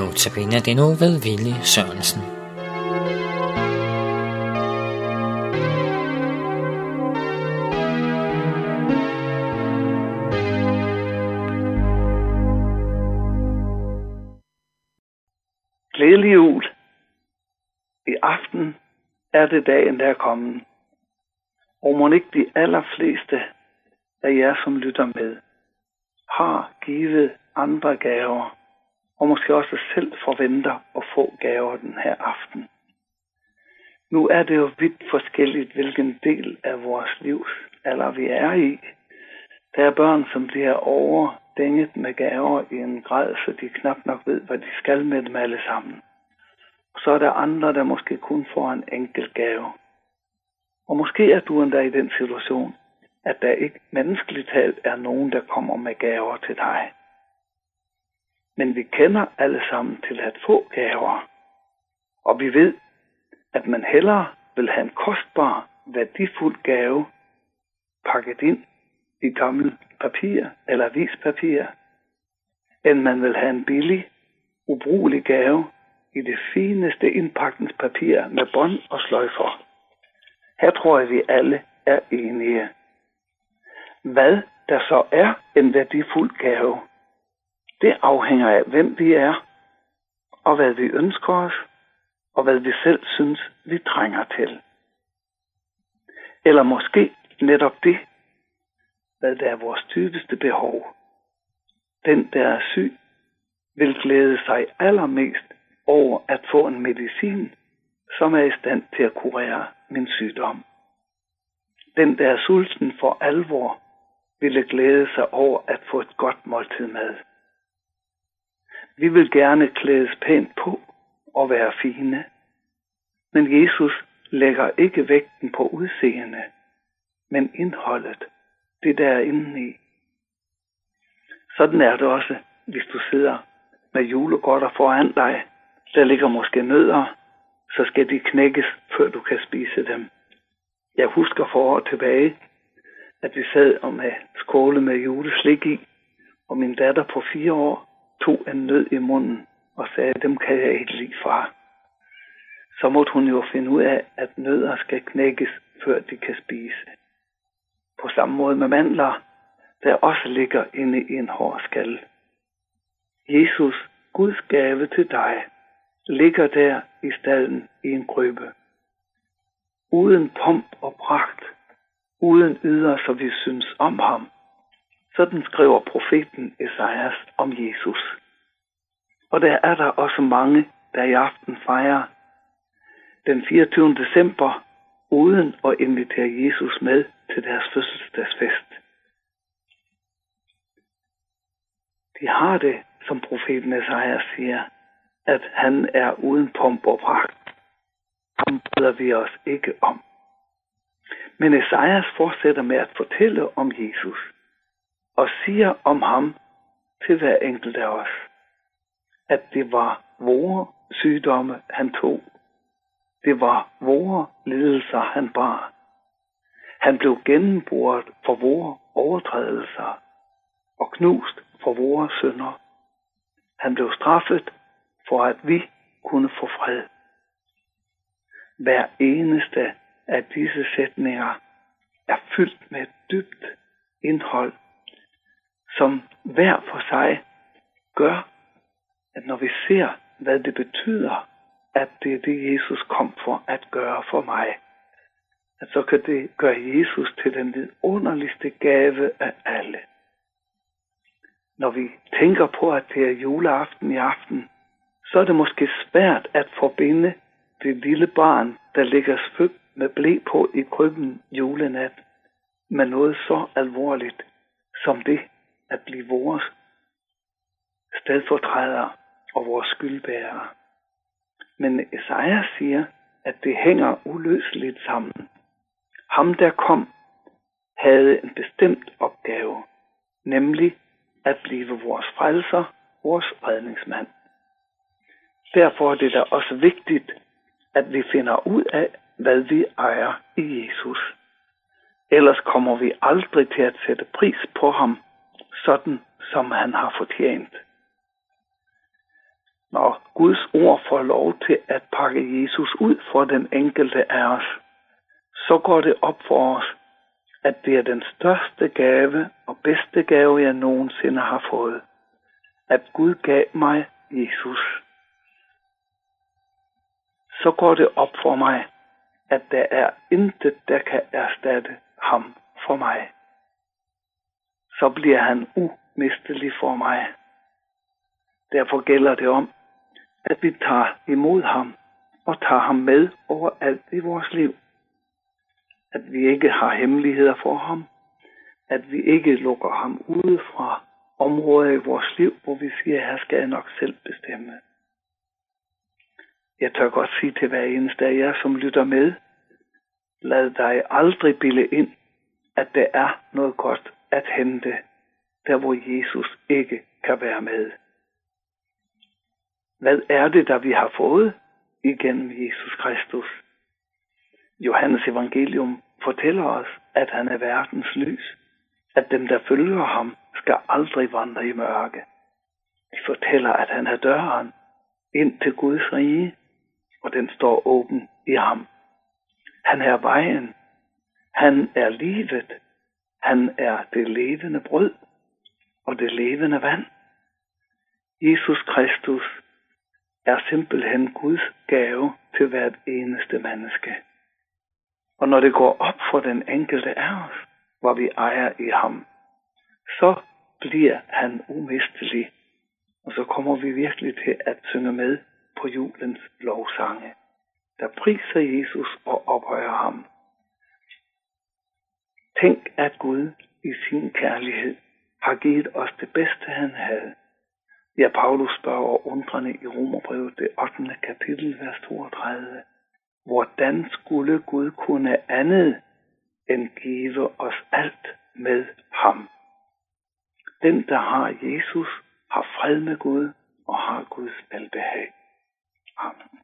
Notabene er det nu ved Ville Sørensen. Glædelig jul. I aften er det dagen, der er kommet. Og må ikke de allerfleste af jer, som lytter med, har givet andre gaver, og måske også selv forventer at få gaver den her aften. Nu er det jo vidt forskelligt, hvilken del af vores livs alder vi er i. Der er børn, som bliver overdænget med gaver i en grad, så de knap nok ved, hvad de skal med dem alle sammen. Og så er der andre, der måske kun får en enkelt gave. Og måske er du endda i den situation, at der ikke menneskeligt talt er nogen, der kommer med gaver til dig. Men vi kender alle sammen til at få gaver. Og vi ved, at man hellere vil have en kostbar, værdifuld gave pakket ind i gammel papir eller avispapir, end man vil have en billig, ubrugelig gave i det fineste indpakningspapir med bånd og sløjfer. Her tror jeg, vi alle er enige. Hvad der så er en værdifuld gave, det afhænger af, hvem vi er, og hvad vi ønsker os, og hvad vi selv synes, vi trænger til. Eller måske netop det, hvad der er vores dybeste behov. Den, der er syg, vil glæde sig allermest over at få en medicin, som er i stand til at kurere min sygdom. Den, der er sulten for alvor, ville glæde sig over at få et godt måltid mad. Vi vil gerne klædes pænt på og være fine. Men Jesus lægger ikke vægten på udseende, men indholdet, det der er inde i. Sådan er det også, hvis du sidder med julegodter foran dig. Der ligger måske nødder, så skal de knækkes, før du kan spise dem. Jeg husker for år tilbage, at vi sad og med skåle med juleslik i, og min datter på fire år tog en nød i munden og sagde, dem kan jeg ikke lide, far. Så måtte hun jo finde ud af, at nødder skal knækkes, før de kan spise. På samme måde med mandler, der også ligger inde i en hård skal. Jesus, Guds gave til dig, ligger der i stallen i en krybbe. Uden pomp og pragt, uden yder, så vi synes om ham, sådan skriver profeten Esajas om Jesus. Og der er der også mange, der i aften fejrer den 24. december, uden at invitere Jesus med til deres fødselsdagsfest. De har det, som profeten Esajas siger, at han er uden pomp og pragt. Ham bryder vi os ikke om. Men Esajas fortsætter med at fortælle om Jesus og siger om ham til hver enkelt af os, at det var vores sygdomme, han tog. Det var vores lidelser, han bar. Han blev gennemboret for vores overtrædelser og knust for vores synder. Han blev straffet for, at vi kunne få fred. Hver eneste af disse sætninger er fyldt med dybt indhold som hver for sig gør, at når vi ser, hvad det betyder, at det er det, Jesus kom for at gøre for mig, at så kan det gøre Jesus til den vidunderligste gave af alle. Når vi tænker på, at det er juleaften i aften, så er det måske svært at forbinde det lille barn, der ligger svøbt med blæ på i krybben julenat, med noget så alvorligt som det, at blive vores stedfortræder og vores skyldbærere. Men Esajas siger, at det hænger uløseligt sammen. Ham, der kom, havde en bestemt opgave, nemlig at blive vores frelser, vores redningsmand. Derfor er det da også vigtigt, at vi finder ud af, hvad vi ejer i Jesus. Ellers kommer vi aldrig til at sætte pris på ham sådan som han har fortjent. når Guds ord får lov til at pakke Jesus ud for den enkelte af os, så går det op for os, at det er den største gave og bedste gave, jeg nogensinde har fået. At Gud gav mig Jesus. Så går det op for mig, at der er intet, der kan erstatte ham for mig. Så bliver han umistelig for mig. Derfor gælder det om, at vi tager imod ham og tager ham med overalt i vores liv. At vi ikke har hemmeligheder for ham. At vi ikke lukker ham ude fra områder i vores liv, hvor vi siger, her skal jeg nok selv bestemme. Jeg tør godt sige til hver eneste af jer, som lytter med, lad dig aldrig bille ind, at der er noget godt at hente, der hvor Jesus ikke kan være med. Hvad er det, der vi har fået igennem Jesus Kristus? Johannes evangelium fortæller os, at han er verdens lys. At dem, der følger ham, skal aldrig vandre i mørke. De fortæller, at han er døren ind til Guds rige, og den står åben i ham. Han er vejen. Han er livet. Han er det levende brød og det levende vand. Jesus Kristus er simpelthen Guds gave til hvert eneste menneske. Og når det går op for den enkelte af os, hvor vi ejer i ham, så bliver han umistelig. Og så kommer vi virkelig til at synge med på julens lovsange, der priser Jesus og ophøjer ham. Tænk, at Gud i sin kærlighed har givet os det bedste, han havde. Ja, Paulus spørger undrende i Romerbrevet, det 8. kapitel, vers 32. Hvordan skulle Gud kunne andet end give os alt med ham? Den, der har Jesus, har fred med Gud og har Guds velbehag. Amen.